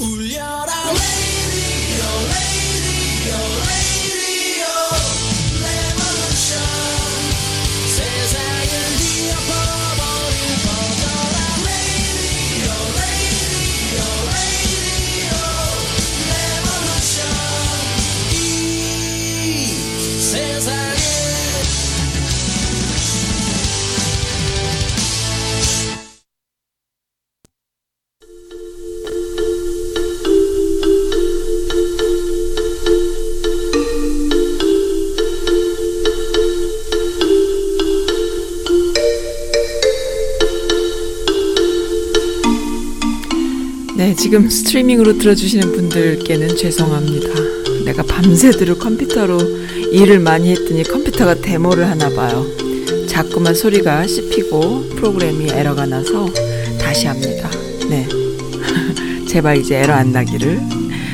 Oulia 지금 스트리밍으로 들어주시는 분들께는 죄송합니다. 내가 밤새도록 컴퓨터로 일을 많이 했더니 컴퓨터가 데모를 하나 봐요. 자꾸만 소리가 씹히고 프로그램이 에러가 나서 다시 합니다. 네. 제발 이제 에러 안 나기를.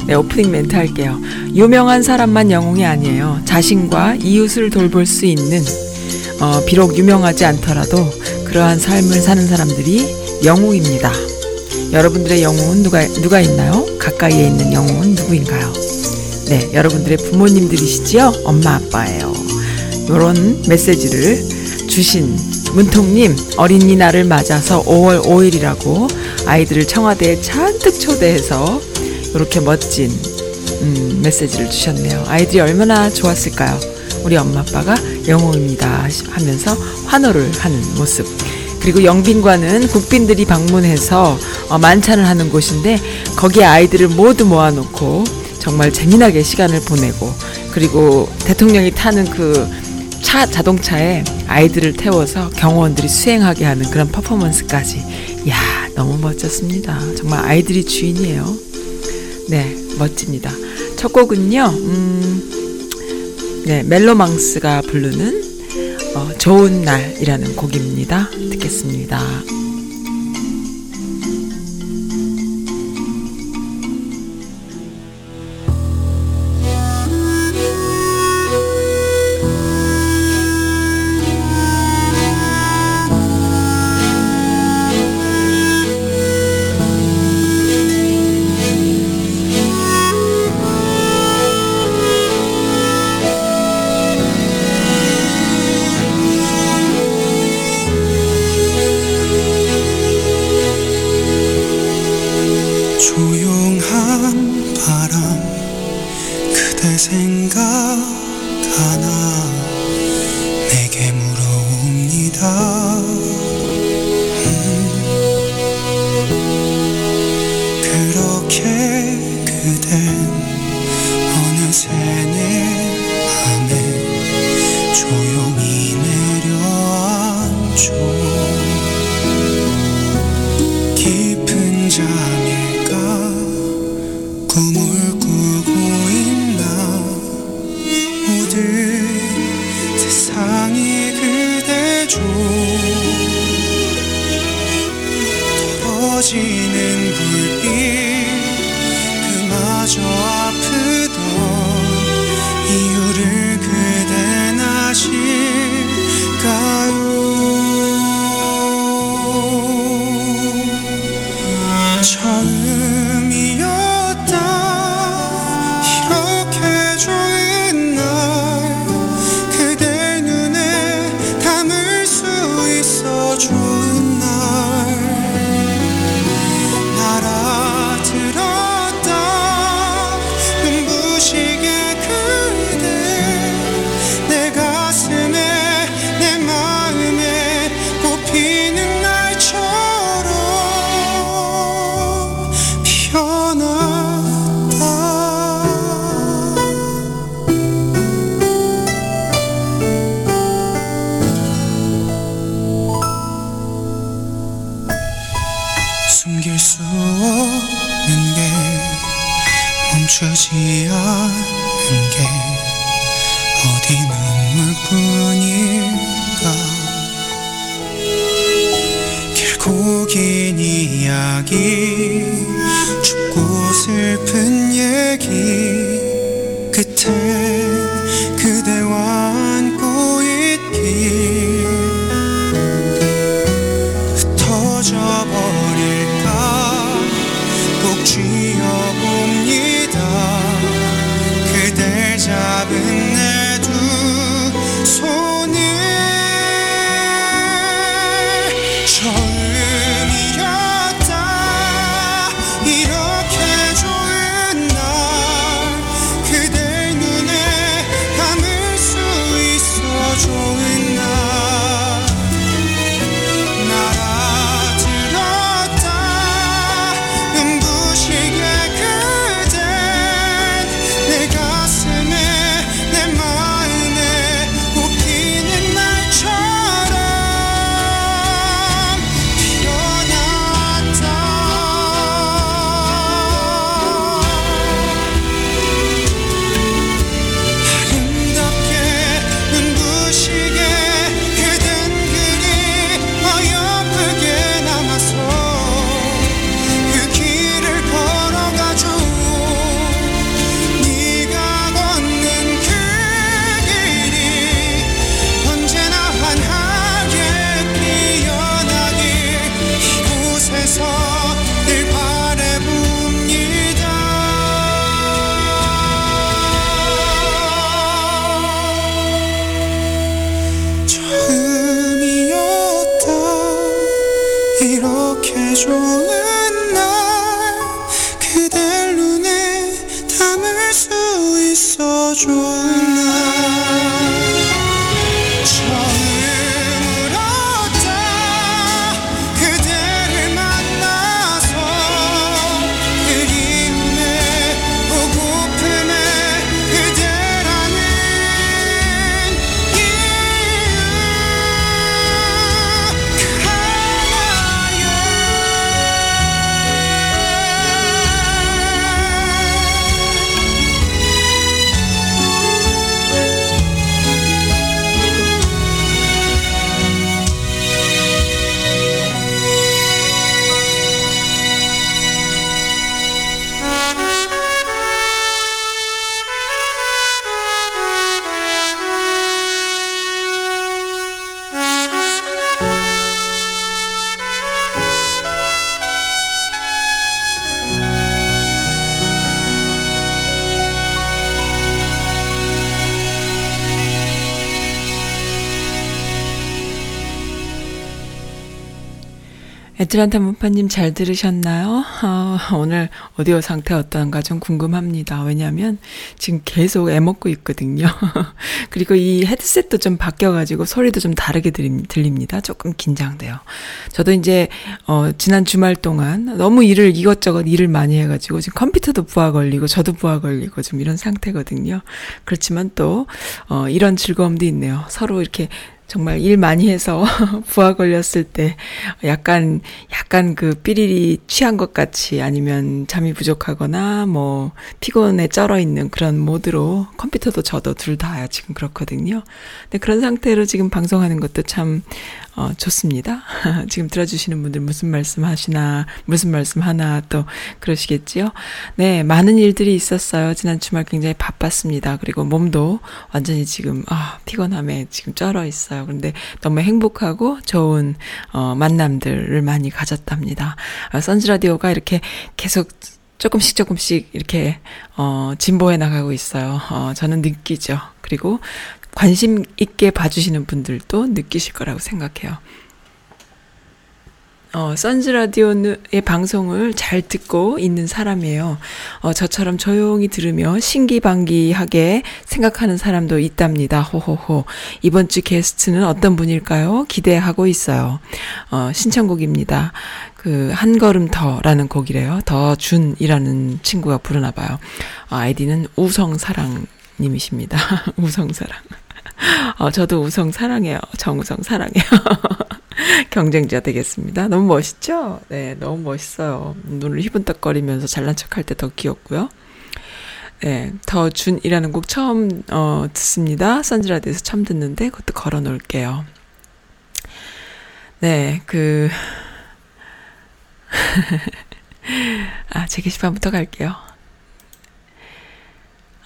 네, 오프닝 멘트 할게요. 유명한 사람만 영웅이 아니에요. 자신과 이웃을 돌볼 수 있는, 어, 비록 유명하지 않더라도 그러한 삶을 사는 사람들이 영웅입니다. 여러분들의 영웅은 누가, 누가 있나요? 가까이에 있는 영웅은 누구인가요? 네, 여러분들의 부모님들이시지요? 엄마, 아빠예요. 요런 메시지를 주신 문통님, 어린이날을 맞아서 5월 5일이라고 아이들을 청와대에 잔뜩 초대해서 이렇게 멋진 음, 메시지를 주셨네요. 아이들이 얼마나 좋았을까요? 우리 엄마 아빠가 영웅입니다 하면서 환호를 하는 모습. 그리고 영빈관은 국빈들이 방문해서 어, 만찬을 하는 곳인데 거기에 아이들을 모두 모아놓고 정말 재미나게 시간을 보내고 그리고 대통령이 타는 그 차 자동차에 아이들을 태워서 경호원들이 수행하게 하는 그런 퍼포먼스까지 야 너무 멋졌습니다. 정말 아이들이 주인이에요. 네 멋집니다. 첫 곡은요 음, 네 멜로망스가 부르는 어, 좋은 날이라는 곡입니다. 듣겠습니다. 애틀란타 문파님 잘 들으셨나요? 어, 오늘 오디오 상태 어떤가 좀 궁금합니다. 왜냐하면 지금 계속 애 먹고 있거든요. 그리고 이 헤드셋도 좀 바뀌어가지고 소리도 좀 다르게 들립니다. 조금 긴장돼요. 저도 이제 어, 지난 주말 동안 너무 일을 이것저것 일을 많이 해가지고 지금 컴퓨터도 부하 걸리고 저도 부하 걸리고 좀 이런 상태거든요. 그렇지만 또 어, 이런 즐거움도 있네요. 서로 이렇게 정말 일 많이 해서 부하 걸렸을 때 약간 약간 그 삐리리 취한 것 같이 아니면 잠이 부족하거나 뭐 피곤에 쩔어 있는 그런 모드로 컴퓨터도 저도 둘 다 지금 그렇거든요. 근데 그런 상태로 지금 방송하는 것도 참 어, 좋습니다. 지금 들어주시는 분들 무슨 말씀 하시나, 무슨 말씀 하나 또 그러시겠지요? 네, 많은 일들이 있었어요. 지난 주말 굉장히 바빴습니다. 그리고 몸도 완전히 지금, 아, 피곤함에 지금 쩔어 있어요. 그런데 너무 행복하고 좋은, 어, 만남들을 많이 가졌답니다. 어, 선즈라디오가 이렇게 계속 조금씩 조금씩 이렇게 어 진보해 나가고 있어요. 어 저는 느끼죠. 그리고 관심 있게 봐주시는 분들도 느끼실 거라고 생각해요. 어, 선즈 라디오의 방송을 잘 듣고 있는 사람이에요. 어, 저처럼 조용히 들으며 신기방기하게 생각하는 사람도 있답니다. 호호호. 이번 주 게스트는 어떤 분일까요? 기대하고 있어요. 어, 신청곡입니다. 그, 한 걸음 더라는 곡이래요. 더 준이라는 친구가 부르나 봐요. 어, 아이디는 우성사랑님이십니다. 우성사랑. 어, 저도 우성 사랑해요. 정우성 사랑해요. 경쟁자 되겠습니다. 너무 멋있죠? 네, 너무 멋있어요. 눈을 희분떡거리면서 잘난 척할 때 더 귀엽고요. 네, 더 준이라는 곡 처음, 어, 듣습니다. 선즈라드에서 처음 듣는데, 그것도 걸어 놓을게요. 네, 그, 아, 제 게시판부터 갈게요.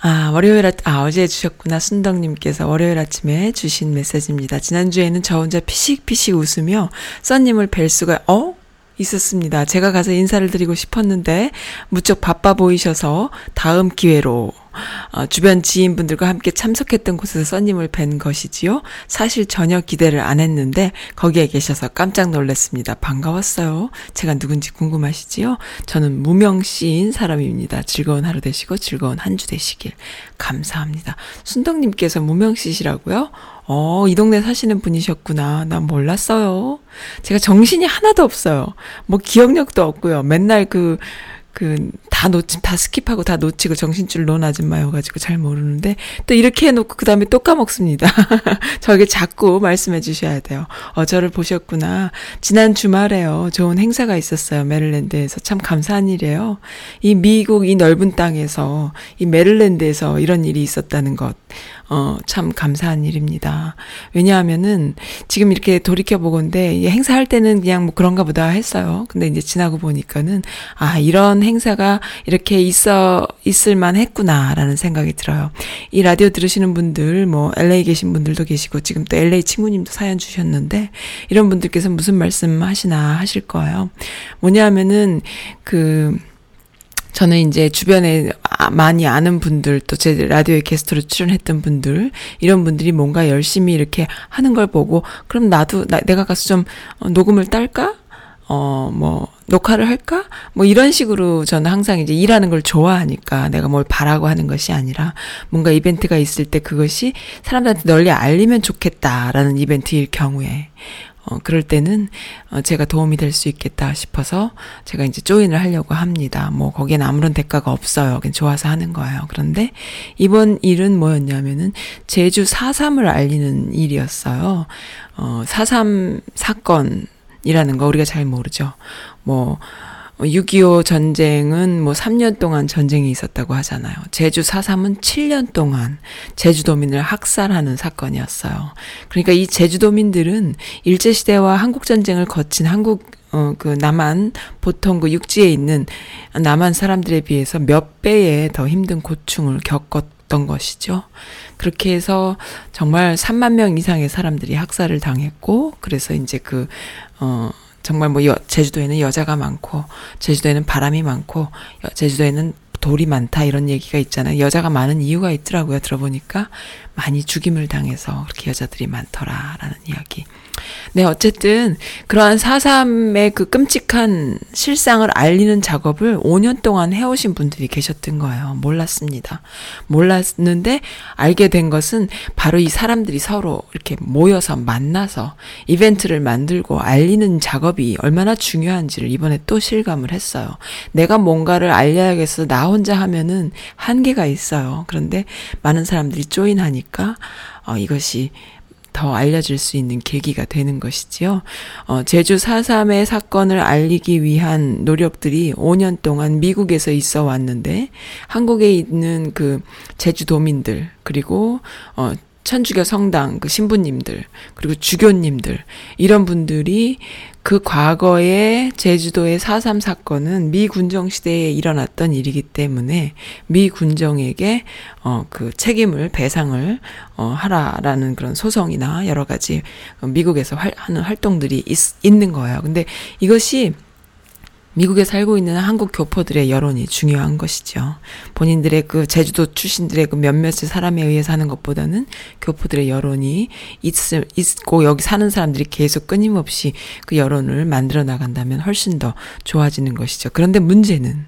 아, 월요일, 아, 아, 어제 주셨구나. 순덕님께서 월요일 아침에 주신 메시지입니다. 지난주에는 저 혼자 피식피식 웃으며 써님을 뵐 수가, 어? 있었습니다. 제가 가서 인사를 드리고 싶었는데 무척 바빠 보이셔서 다음 기회로 어, 주변 지인분들과 함께 참석했던 곳에서 써님을 뵌 것이지요. 사실 전혀 기대를 안 했는데 거기에 계셔서 깜짝 놀랐습니다. 반가웠어요. 제가 누군지 궁금하시지요? 저는 무명 씨인 사람입니다. 즐거운 하루 되시고 즐거운 한 주 되시길 감사합니다. 순덕님께서 무명 씨시라고요? 어, 이 동네 사시는 분이셨구나. 난 몰랐어요. 제가 정신이 하나도 없어요. 뭐 기억력도 없고요. 맨날 그, 그, 다 놓치, 다 skip하고 다 놓치고 정신줄 놓은 아줌마여가지고 잘 모르는데, 또 이렇게 해놓고 그 다음에 또 까먹습니다. 저에게 자꾸 말씀해 주셔야 돼요. 어, 저를 보셨구나. 지난 주말에요. 좋은 행사가 있었어요. 메릴랜드에서. 참 감사한 일이에요. 이 미국 이 넓은 땅에서, 이 메릴랜드에서 이런 일이 있었다는 것. 어, 참 감사한 일입니다. 왜냐하면은 지금 이렇게 돌이켜보건데 행사할 때는 그냥 뭐 그런가 보다 했어요. 근데 이제 지나고 보니까는 아, 이런 행사가 이렇게 있어, 있을만 했구나라는 생각이 들어요. 이 라디오 들으시는 분들, 뭐 LA 계신 분들도 계시고 지금 또 LA 친구님도 사연 주셨는데 이런 분들께서 무슨 말씀 하시나 하실 거예요. 뭐냐면은 그, 저는 이제 주변에 아, 많이 아는 분들 또 제 라디오에 게스트로 출연했던 분들 이런 분들이 뭔가 열심히 이렇게 하는 걸 보고 그럼 나도 나, 내가 가서 좀 어, 녹음을 딸까? 어, 뭐, 녹화를 할까? 뭐 이런 식으로 저는 항상 이제 일하는 걸 좋아하니까 내가 뭘 바라고 하는 것이 아니라 뭔가 이벤트가 있을 때 그것이 사람들한테 널리 알리면 좋겠다라는 이벤트일 경우에 어, 그럴 때는, 어, 제가 도움이 될 수 있겠다 싶어서 제가 이제 조인을 하려고 합니다. 뭐, 거기엔 아무런 대가가 없어요. 그냥 좋아서 하는 거예요. 그런데 이번 일은 뭐였냐면은 제주 4.3을 알리는 일이었어요. 어, 4.3 사건이라는 거 우리가 잘 모르죠. 뭐, 6.25 전쟁은 뭐 3년 동안 전쟁이 있었다고 하잖아요. 제주 4.3은 7년 동안 제주도민을 학살하는 사건이었어요. 그러니까 이 제주도민들은 일제시대와 한국전쟁을 거친 한국 어, 그, 남한, 보통 그 육지에 있는 남한 사람들에 비해서 몇 배의 더 힘든 고충을 겪었던 것이죠. 그렇게 해서 정말 3만 명 이상의 사람들이 학살을 당했고, 그래서 이제 그, 어, 정말 뭐 여, 제주도에는 여자가 많고 제주도에는 바람이 많고 제주도에는 돌이 많다 이런 얘기가 있잖아요. 여자가 많은 이유가 있더라고요. 들어보니까 많이 죽임을 당해서 그렇게 여자들이 많더라라는 이야기. 네, 어쨌든 그러한 사삼의 그 끔찍한 실상을 알리는 작업을 5년 동안 해오신 분들이 계셨던 거예요. 몰랐습니다. 몰랐는데 알게 된 것은 바로 이 사람들이 서로 이렇게 모여서 만나서 이벤트를 만들고 알리는 작업이 얼마나 중요한지를 이번에 또 실감을 했어요. 내가 뭔가를 알려야겠어. 나 혼자 하면은 한계가 있어요. 그런데 많은 사람들이 조인하니까 어, 이것이 더 알려질 수 있는 계기가 되는 것이지요. 어, 제주 4.3의 사건을 알리기 위한 노력들이 5년 동안 미국에서 있어 왔는데, 한국에 있는 그 제주도민들, 그리고, 어, 천주교 성당 그 신부님들 그리고 주교님들 이런 분들이 그 과거에 제주도의 4.3 사건은 미 군정 시대에 일어났던 일이기 때문에 미 군정에게 어 그 책임을 배상을 어 하라라는 그런 소송이나 여러 가지 미국에서 활, 하는 활동들이 있, 있는 거예요. 근데 이것이 미국에 살고 있는 한국 교포들의 여론이 중요한 것이죠. 본인들의 그 제주도 출신들의 그 몇몇의 사람에 의해서 하는 것보다는 교포들의 여론이 있을, 있고 여기 사는 사람들이 계속 끊임없이 그 여론을 만들어 나간다면 훨씬 더 좋아지는 것이죠. 그런데 문제는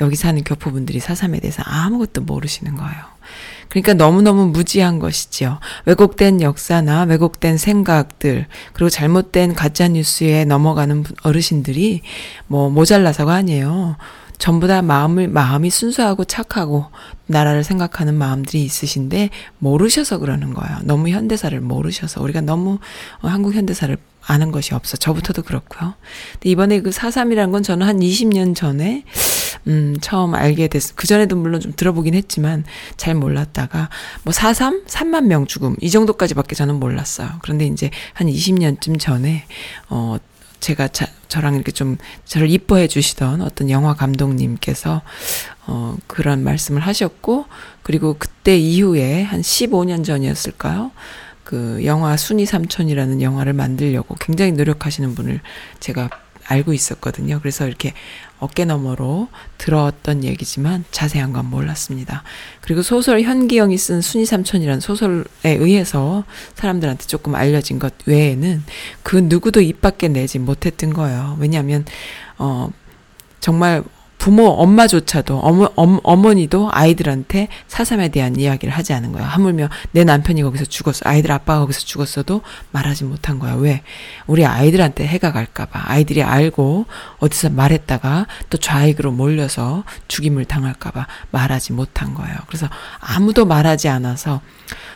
여기 사는 교포분들이 사삼에 대해서 아무것도 모르시는 거예요. 그러니까 너무너무 무지한 것이지요. 왜곡된 역사나 왜곡된 생각들, 그리고 잘못된 가짜뉴스에 넘어가는 어르신들이 뭐 모자라서가 아니에요. 전부 다 마음을, 마음이 순수하고 착하고 나라를 생각하는 마음들이 있으신데 모르셔서 그러는 거예요. 너무 현대사를 모르셔서. 우리가 너무 어, 한국 현대사를 아는 것이 없어. 저부터도 그렇고요. 근데 이번에 그 4.3이란 건 저는 한 20년 전에 음, 처음 알게 됐, 그전에도 물론 좀 들어보긴 했지만 잘 몰랐다가 뭐 4.3? 3만 명 죽음. 이 정도까지밖에 저는 몰랐어요. 그런데 이제 한 20년쯤 전에, 어, 제가 자, 저랑 이렇게 좀 저를 이뻐해 주시던 어떤 영화 감독님께서 어 그런 말씀을 하셨고 그리고 그때 이후에 한 15년 전이었을까요? 그 영화 순이 삼촌이라는 영화를 만들려고 굉장히 노력하시는 분을 제가 알고 있었거든요. 그래서 이렇게 어깨 너머로 들었던 얘기지만 자세한 건 몰랐습니다. 그리고 소설 현기영이 쓴 순이 삼촌이라는 소설에 의해서 사람들한테 조금 알려진 것 외에는 그 누구도 입 밖에 내지 못했던 거예요. 왜냐하면 어 정말 부모 엄마조차도 어머, 엄, 어머 니도 아이들한테 사삼에 대한 이야기를 하지 않은 거야. 하물며 내 남편이 거기서 죽었어. 아이들 아빠가 거기서 죽었어도 말하지 못한 거야. 왜? 우리 아이들한테 해가 갈까 봐. 아이들이 알고 어디서 말했다가 또 좌익으로 몰려서 죽임을 당할까 봐 말하지 못한 거예요. 그래서 아무도 말하지 않아서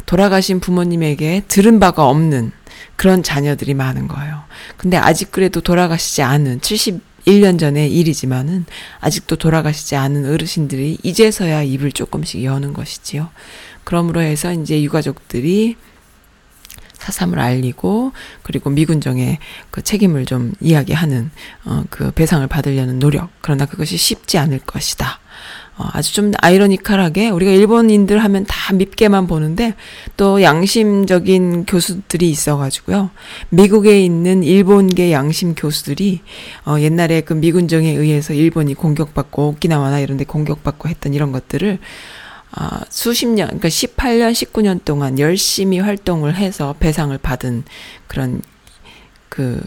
돌아가신 부모님에게 들은 바가 없는 그런 자녀들이 많은 거예요. 근데 아직 그래도 돌아가시지 않은 70 1년 전의 일이지만은 아직도 돌아가시지 않은 어르신들이 이제서야 입을 조금씩 여는 것이지요. 그러므로 해서 이제 유가족들이 사삼을 알리고 그리고 미군정의 그 책임을 좀 이야기하는 어 그 배상을 받으려는 노력 그러나 그것이 쉽지 않을 것이다. 어, 아주 좀 아이러니컬하게 우리가 일본인들 하면 다 밉게만 보는데 또 양심적인 교수들이 있어가지고요. 미국에 있는 일본계 양심 교수들이 어, 옛날에 그 미군정에 의해서 일본이 공격받고 오키나와나 이런 데 공격받고 했던 이런 것들을 아, 수십 년, 그러니까 18년, 19년 동안 열심히 활동을 해서 배상을 받은 그런 그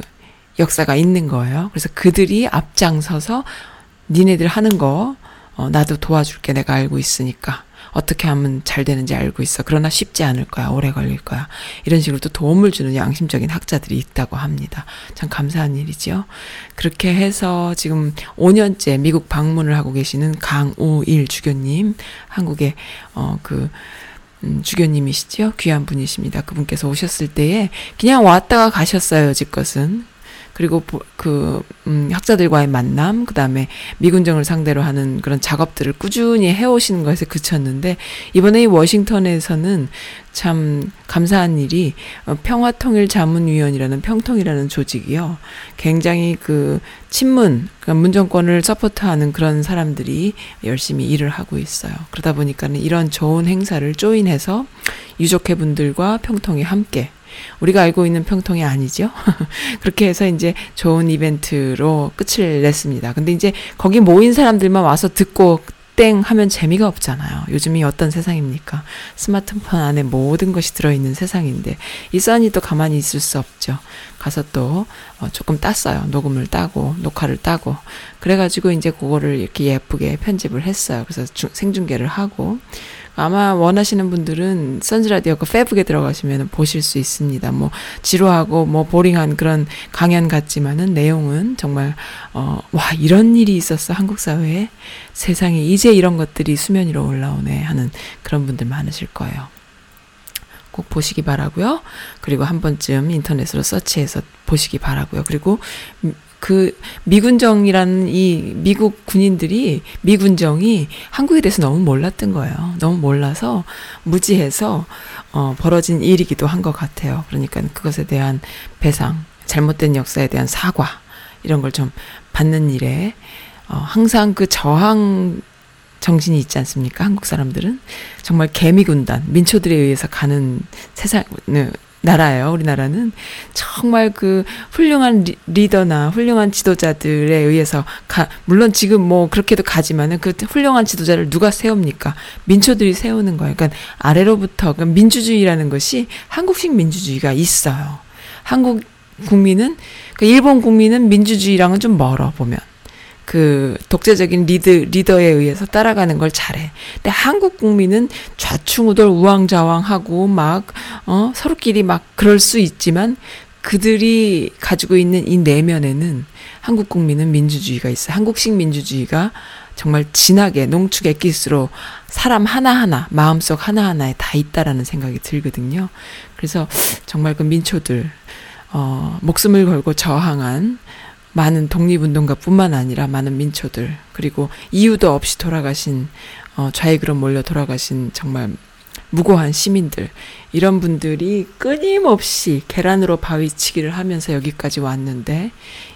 역사가 있는 거예요. 그래서 그들이 앞장서서 니네들 하는 거 어, 나도 도와줄게 내가 알고 있으니까 어떻게 하면 잘 되는지 알고 있어. 그러나 쉽지 않을 거야. 오래 걸릴 거야. 이런 식으로 또 도움을 주는 양심적인 학자들이 있다고 합니다. 참 감사한 일이지요. 그렇게 해서 지금 5년째 미국 방문을 하고 계시는 강우일 주교님, 한국의 어 그 음, 주교님이시죠. 귀한 분이십니다. 그분께서 오셨을 때에 그냥 왔다가 가셨어요. 여지것은. 그리고 그 음, 학자들과의 만남, 그 다음에 미군정을 상대로 하는 그런 작업들을 꾸준히 해오시는 것에 그쳤는데 이번에 이 워싱턴에서는 참 감사한 일이 어, 평화통일자문위원이라는 평통이라는 조직이요. 굉장히 그 친문, 그러니까 문정권을 서포트하는 그런 사람들이 열심히 일을 하고 있어요. 그러다 보니까는 이런 좋은 행사를 조인해서 유족회 분들과 평통이 함께 우리가 알고 있는 평통이 아니죠. 그렇게 해서 이제 좋은 이벤트로 끝을 냈습니다. 근데 이제 거기 모인 사람들만 와서 듣고 땡 하면 재미가 없잖아요. 요즘이 어떤 세상입니까? 스마트폰 안에 모든 것이 들어있는 세상인데, 이 써니 또 가만히 있을 수 없죠. 가서 또 어, 조금 땄어요. 녹음을 따고, 녹화를 따고. 그래가지고 이제 그거를 이렇게 예쁘게 편집을 했어요. 그래서 주, 생중계를 하고. 아마 원하시는 분들은 선즈라디오 그 페북에 들어가시면 보실 수 있습니다. 뭐 지루하고 뭐 보링한 그런 강연 같지만은 내용은 정말 어 와 이런 일이 있었어 한국 사회에 세상에 이제 이런 것들이 수면 위로 올라오네 하는 그런 분들 많으실 거예요. 꼭 보시기 바라고요. 그리고 한 번쯤 인터넷으로 서치해서 보시기 바라고요. 그리고 그 미군정이라는 이 미국 군인들이 미군정이 한국에 대해서 너무 몰랐던 거예요. 너무 몰라서 무지해서 어 벌어진 일이기도 한 것 같아요. 그러니까 그것에 대한 배상, 잘못된 역사에 대한 사과 이런 걸 좀 받는 일에 어 항상 그 저항 정신이 있지 않습니까? 한국 사람들은 정말 개미군단, 민초들에 의해서 가는 세상, 네, 나라예요. 우리나라는 정말 그 훌륭한 리더나 훌륭한 지도자들에 의해서 가 물론 지금 뭐 그렇게도 가지만은 그 훌륭한 지도자를 누가 세웁니까? 민초들이 세우는 거예요. 그러니까 아래로부터 그러니까 민주주의라는 것이 한국식 민주주의가 있어요. 한국 국민은 그 일본 국민은 민주주의랑은 좀 멀어 보면. 그 독재적인 리드 리더에 의해서 따라가는 걸 잘해. 근데 한국 국민은 좌충우돌 우왕좌왕하고 막 어 서로끼리 막 그럴 수 있지만 그들이 가지고 있는 이 내면에는 한국 국민은 민주주의가 있어. 한국식 민주주의가 정말 진하게 농축의 기스로 사람 하나하나, 마음속 하나하나에 다 있다라는 생각이 들거든요. 그래서 정말 그 민초들, 어, 목숨을 걸고 저항한 많은 독립운동가뿐만 아니라 많은 민초들 그리고 이유도 없이 돌아가신 어, 좌익으로 몰려 돌아가신 정말 무고한 시민들 이런 분들이 끊임없이 계란으로 바위치기를 하면서 여기까지 왔는데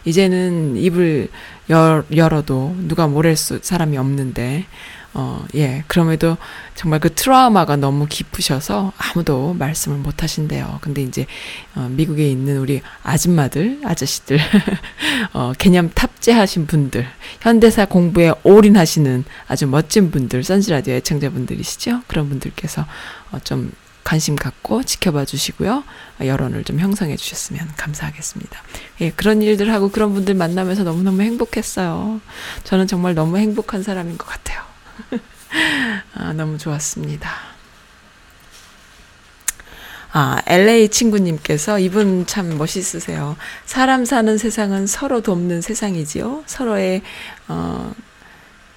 이제는 입을 열, 열어도 누가 모를 사람이 없는데 어, 예. 그럼에도 정말 그 트라우마가 너무 깊으셔서 아무도 말씀을 못 하신대요. 근데 이제, 어, 미국에 있는 우리 아줌마들, 아저씨들, 어, 개념 탑재하신 분들, 현대사 공부에 올인하시는 아주 멋진 분들, 선지라디오 애청자분들이시죠? 그런 분들께서, 어, 좀 관심 갖고 지켜봐 주시고요. 여론을 좀 형성해 주셨으면 감사하겠습니다. 예, 그런 일들 하고 그런 분들 만나면서 너무너무 행복했어요. 저는 정말 너무 행복한 사람인 것 같아요. 아, 너무 좋았습니다. 아, LA 친구님께서 이분 참 멋있으세요. 사람 사는 세상은 서로 돕는 세상이지요. 서로의, 어,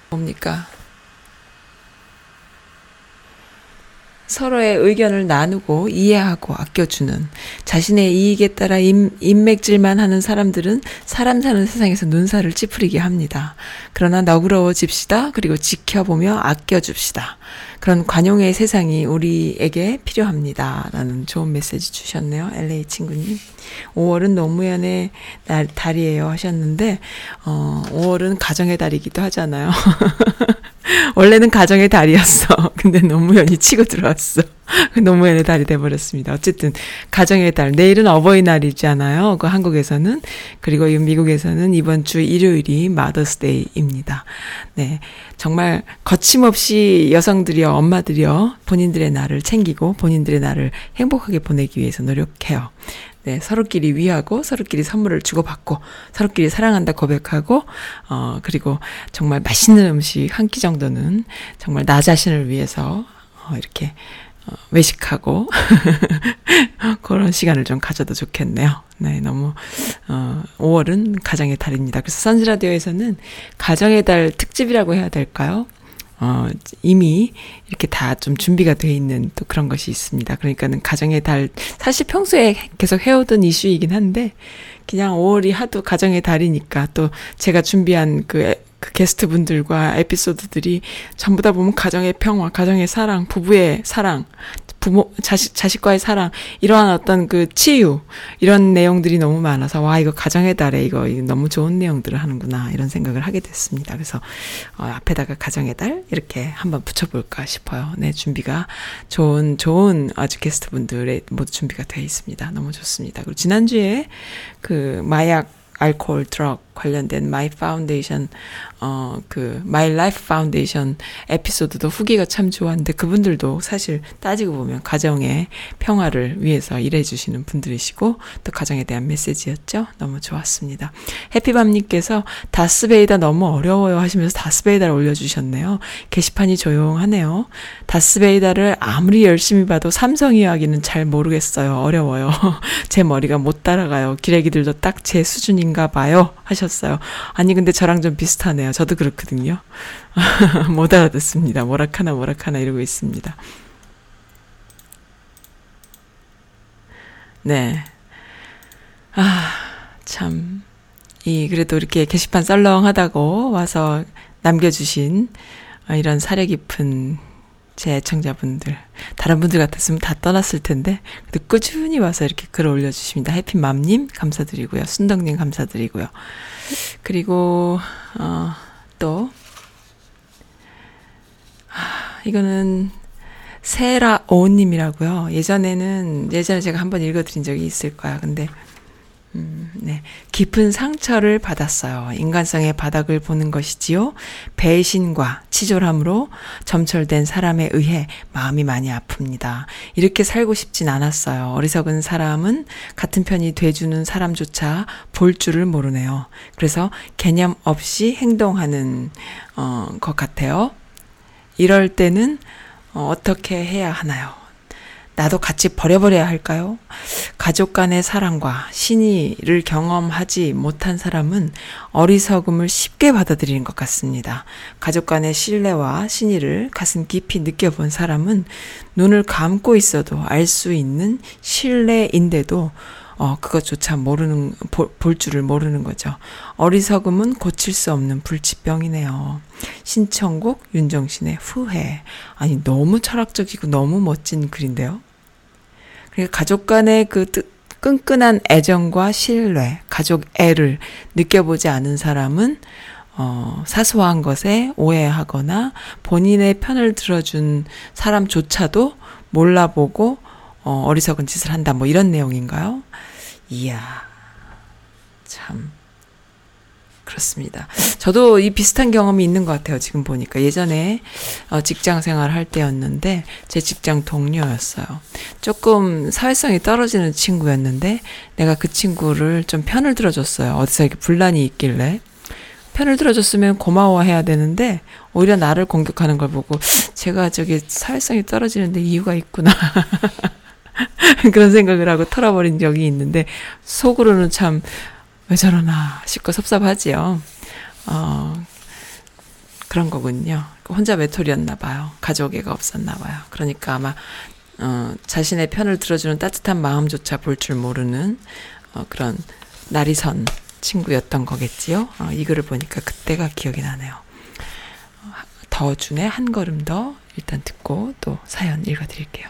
뭡니까. 서로의 의견을 나누고 이해하고 아껴주는 자신의 이익에 따라 인, 인맥질만 하는 사람들은 사람 사는 세상에서 눈살을 찌푸리게 합니다. 그러나 너그러워집시다. 그리고 지켜보며 아껴줍시다. 그런 관용의 세상이 우리에게 필요합니다. 라는 좋은 메시지 주셨네요. LA 친구님. 5월은 노무현의 날, 달이에요 하셨는데, 어, 5월은 가정의 달이기도 하잖아요. 원래는 가정의 달이었어. 근데 노무현이 치고 들어왔어. 노무현의 달이 돼버렸습니다. 어쨌든 가정의 달. 내일은 어버이날이잖아요. 그 한국에서는 그리고 미국에서는 이번 주 일요일이 마더스데이입니다. 네, 정말 거침없이 여성들이요, 엄마들이요, 본인들의 날을 챙기고 본인들의 날을 행복하게 보내기 위해서 노력해요. 네, 서로끼리 위하고 서로끼리 선물을 주고받고 서로끼리 사랑한다 고백하고 어 그리고 정말 맛있는 음식 한 끼 정도는 정말 나 자신을 위해서 어 이렇게 어, 외식하고 그런 시간을 좀 가져도 좋겠네요. 네, 너무 어 5월은 가정의 달입니다. 그래서 선지라디오에서는 가정의 달 특집이라고 해야 될까요? 어, 이미 이렇게 다 좀 준비가 돼 있는 또 그런 것이 있습니다. 그러니까는 가정의 달, 사실 평소에 계속 해오던 이슈이긴 한데, 그냥 5월이 하도 가정의 달이니까 또 제가 준비한 그, 그 게스트 분들과 에피소드들이 전부 다 보면 가정의 평화, 가정의 사랑, 부부의 사랑, 부모, 자식, 자식과의 사랑, 이러한 어떤 그 치유, 이런 내용들이 너무 많아서, 와, 이거 가정의 달에 이거, 이거 너무 좋은 내용들을 하는구나, 이런 생각을 하게 됐습니다. 그래서, 어, 앞에다가 가정의 달, 이렇게 한번 붙여볼까 싶어요. 네, 준비가 좋은, 좋은 아주 게스트 분들의 모두 준비가 되어 있습니다. 너무 좋습니다. 그리고 지난주에 그 마약, 알코올, drug 관련된 my foundation 어 그 My Life Foundation 에피소드도 후기가 참 좋았는데 그분들도 사실 따지고 보면 가정의 평화를 위해서 일해 주시는 분들이시고 또 가정에 대한 메시지였죠. 너무 좋았습니다. 해피밤 님께서 다스베이다 너무 어려워요 하시면서 다스베이다를 올려 주셨네요. 게시판이 조용하네요. 다스베이다를 아무리 열심히 봐도 삼성 이야기는 잘 모르겠어요. 어려워요. 제 머리가 못 따라가요. 기레기들도 딱 제 수준인가 봐요. 하셨 어요. 아니, 근데 저랑 좀 비슷하네요. 저도 그렇거든요. 못 알아듣습니다. 뭐라카나 뭐라카나 이러고 있습니다. 네. 아, 참. 이, 그래도 이렇게 게시판 썰렁하다고 와서 남겨주신 이런 사려 깊은 제 애청자분들, 다른 분들 같았으면 다 떠났을 텐데, 그래도 꾸준히 와서 이렇게 글을 올려주십니다. 해피맘님, 감사드리고요. 순덕님, 감사드리고요. 그리고, 어, 또, 아, 이거는, 세라오님이라고요. 예전에는, 예전에 제가 한번 읽어드린 적이 있을 거야. 근데, 음, 네. 깊은 상처를 받았어요. 인간성의 바닥을 보는 것이지요. 배신과 치졸함으로 점철된 사람에 의해 마음이 많이 아픕니다. 이렇게 살고 싶진 않았어요. 어리석은 사람은 같은 편이 돼주는 사람조차 볼 줄을 모르네요. 그래서 개념 없이 행동하는, 어, 것 같아요. 이럴 때는, 어, 어떻게 해야 하나요? 나도 같이 버려버려야 할까요? 가족 간의 사랑과 신의를 경험하지 못한 사람은 어리석음을 쉽게 받아들이는 것 같습니다. 가족 간의 신뢰와 신의를 가슴 깊이 느껴본 사람은 눈을 감고 있어도 알 수 있는 신뢰인데도 어, 그것조차 모르는, 볼, 볼 줄을 모르는 거죠. 어리석음은 고칠 수 없는 불치병이네요. 신청곡 윤정신의 후회. 아니, 너무 철학적이고 너무 멋진 글인데요. 그러니까 가족 간의 그 끈끈한 애정과 신뢰, 가족 애를 느껴보지 않은 사람은 어, 사소한 것에 오해하거나 본인의 편을 들어준 사람조차도 몰라보고 어, 어리석은 짓을 한다. 뭐 이런 내용인가요? 이야, 참. 그렇습니다. 저도 이 비슷한 경험이 있는 것 같아요. 지금 보니까 예전에 어, 직장 생활 할 때였는데 제 직장 동료였어요. 조금 사회성이 떨어지는 친구였는데 내가 그 친구를 좀 편을 들어줬어요. 어디서 이렇게 분란이 있길래 편을 들어줬으면 고마워해야 되는데 오히려 나를 공격하는 걸 보고 제가 저기 사회성이 떨어지는데 이유가 있구나. 그런 생각을 하고 털어버린 적이 있는데 속으로는 참 왜 저러나 싶고 섭섭하지요. 어, 그런 거군요. 혼자 외톨이였나 봐요. 가족애가 없었나 봐요. 그러니까 아마 어, 자신의 편을 들어주는 따뜻한 마음조차 볼 줄 모르는 어, 그런 날이 선 친구였던 거겠지요. 어, 이 글을 보니까 그때가 기억이 나네요. 더 준의 한 걸음 더 일단 듣고 또 사연 읽어드릴게요.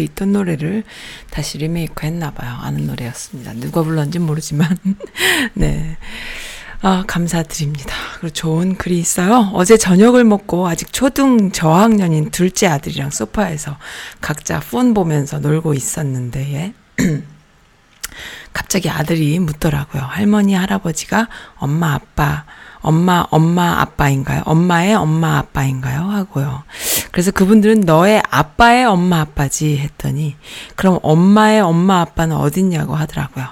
옛날부터 있던 노래를 다시 리메이크 했나봐요. 아는 노래였습니다. 누가 불렀는지 모르지만. 네. 아, 감사드립니다. 그리고 좋은 글이 있어요. 어제 저녁을 먹고 아직 초등 저학년인 둘째 아들이랑 소파에서 각자 폰 보면서 놀고 있었는데, 예. 갑자기 아들이 묻더라고요. 할머니, 할아버지가 엄마, 아빠, 엄마, 엄마, 아빠인가요? 엄마의 엄마, 아빠인가요? 하고요. 그래서 그분들은 너의 아빠의 엄마, 아빠지 했더니, 그럼 엄마의 엄마, 아빠는 어딨냐고 하더라고요.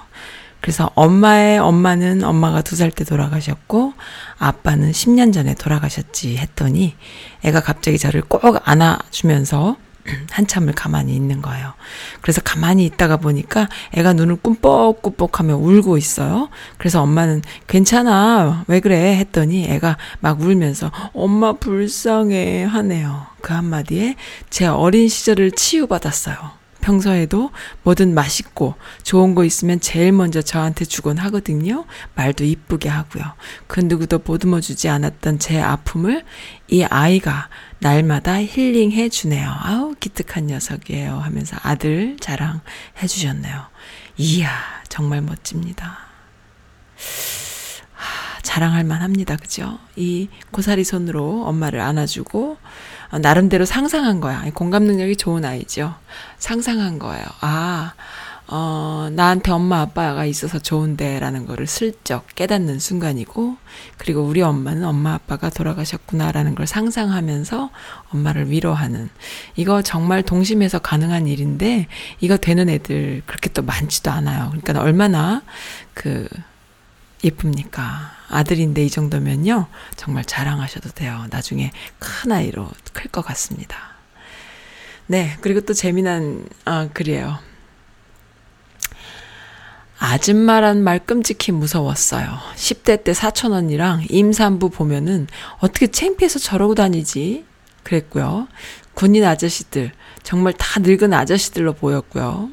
그래서 엄마의 엄마는 엄마가 두 살 때 돌아가셨고, 아빠는 10년 전에 돌아가셨지 했더니, 애가 갑자기 저를 꼭 안아주면서, 한참을 가만히 있는 거예요. 그래서 가만히 있다가 보니까 애가 눈을 꿈뻑꿈뻑 하며 울고 있어요. 그래서 엄마는 괜찮아. 왜 그래? 했더니 애가 막 울면서 엄마 불쌍해 하네요. 그 한마디에 제 어린 시절을 치유받았어요. 평소에도 뭐든 맛있고 좋은 거 있으면 제일 먼저 저한테 주곤 하거든요. 말도 이쁘게 하고요. 그 누구도 보듬어 주지 않았던 제 아픔을 이 아이가 날마다 힐링해 주네요. 아우 기특한 녀석이에요 하면서 아들 자랑해 주셨네요. 이야 정말 멋집니다. 하, 자랑할 만합니다. 그죠? 이 고사리 손으로 엄마를 안아주고 어, 나름대로 상상한 거야. 공감 능력이 좋은 아이죠. 상상한 거예요. 아, 어, 나한테 엄마 아빠가 있어서 좋은데 라는 거를 슬쩍 깨닫는 순간이고, 그리고 우리 엄마는 엄마 아빠가 돌아가셨구나라는 걸 상상하면서 엄마를 위로하는, 이거 정말 동심에서 가능한 일인데, 이거 되는 애들 그렇게 또 많지도 않아요. 그러니까 얼마나 그, 예쁩니까? 아들인데 이 정도면요. 정말 자랑하셔도 돼요. 나중에 큰 아이로 클 것 같습니다. 네. 그리고 또 재미난, 아, 글이에요. 아줌마란 말 끔찍히 무서웠어요. 10대 때 사촌 언니랑 임산부 보면은 어떻게 창피해서 저러고 다니지? 그랬고요. 군인 아저씨들, 정말 다 늙은 아저씨들로 보였고요.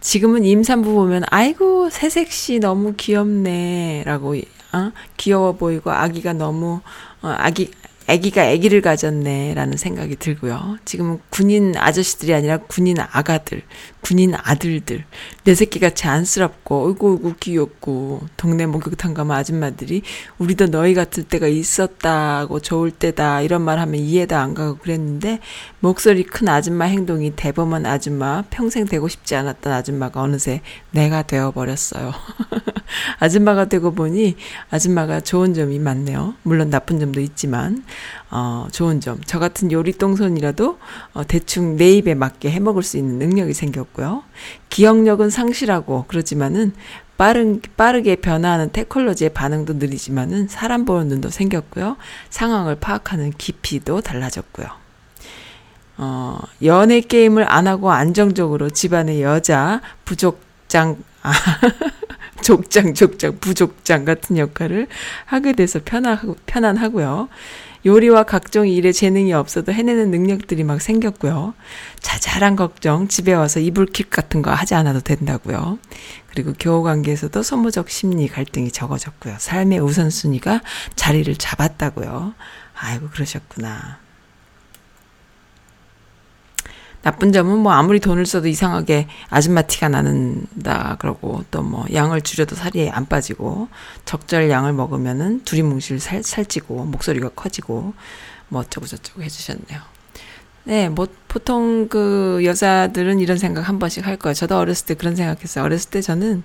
지금은 임산부 보면 아이고 새색시 너무 귀엽네라고 어? 귀여워 보이고 아기가 너무 어, 아기 아기가 아기를 가졌네라는 생각이 들고요. 지금은 군인 아저씨들이 아니라 군인 아가들, 군인 아들들, 내 새끼같이 안쓰럽고, 어이구, 어이구, 귀엽고, 동네 목욕탕 가면 아줌마들이, 우리도 너희 같을 때가 있었다고 좋을 때다, 이런 말 하면 이해도 안 가고 그랬는데, 목소리 큰 아줌마 행동이 대범한 아줌마, 평생 되고 싶지 않았던 아줌마가 어느새 내가 되어버렸어요. 아줌마가 되고 보니, 아줌마가 좋은 점이 많네요. 물론 나쁜 점도 있지만, 어, 좋은 점. 저 같은 요리 똥손이라도 어, 대충 내 입에 맞게 해 먹을 수 있는 능력이 생겼고 요. 기억력은 상실하고 그러지만은 빠른, 빠르게 변화하는 테크놀로지의 반응도 느리지만은 사람 보는 눈도 생겼고요. 상황을 파악하는 깊이도 달라졌고요. 어, 연애 게임을 안 하고 안정적으로 집안의 여자, 부족장, 아, 족장, 족장, 부족장 같은 역할을 하게 돼서 편하고, 편안하고요. 요리와 각종 일에 재능이 없어도 해내는 능력들이 막 생겼고요. 자잘한 걱정, 집에 와서 이불킥 같은 거 하지 않아도 된다고요. 그리고 교우 관계에서도 소모적 심리 갈등이 적어졌고요. 삶의 우선순위가 자리를 잡았다고요. 아이고, 그러셨구나. 나쁜 점은 뭐 아무리 돈을 써도 이상하게 아줌마 티가 나는다 그러고 또 뭐 양을 줄여도 살이 안 빠지고 적절 양을 먹으면은 두리뭉실 살, 살찌고 목소리가 커지고 뭐 어쩌고 저쩌고 해주셨네요. 네, 뭐 보통 그 여자들은 이런 생각 한 번씩 할 거예요. 저도 어렸을 때 그런 생각했어요. 어렸을 때 저는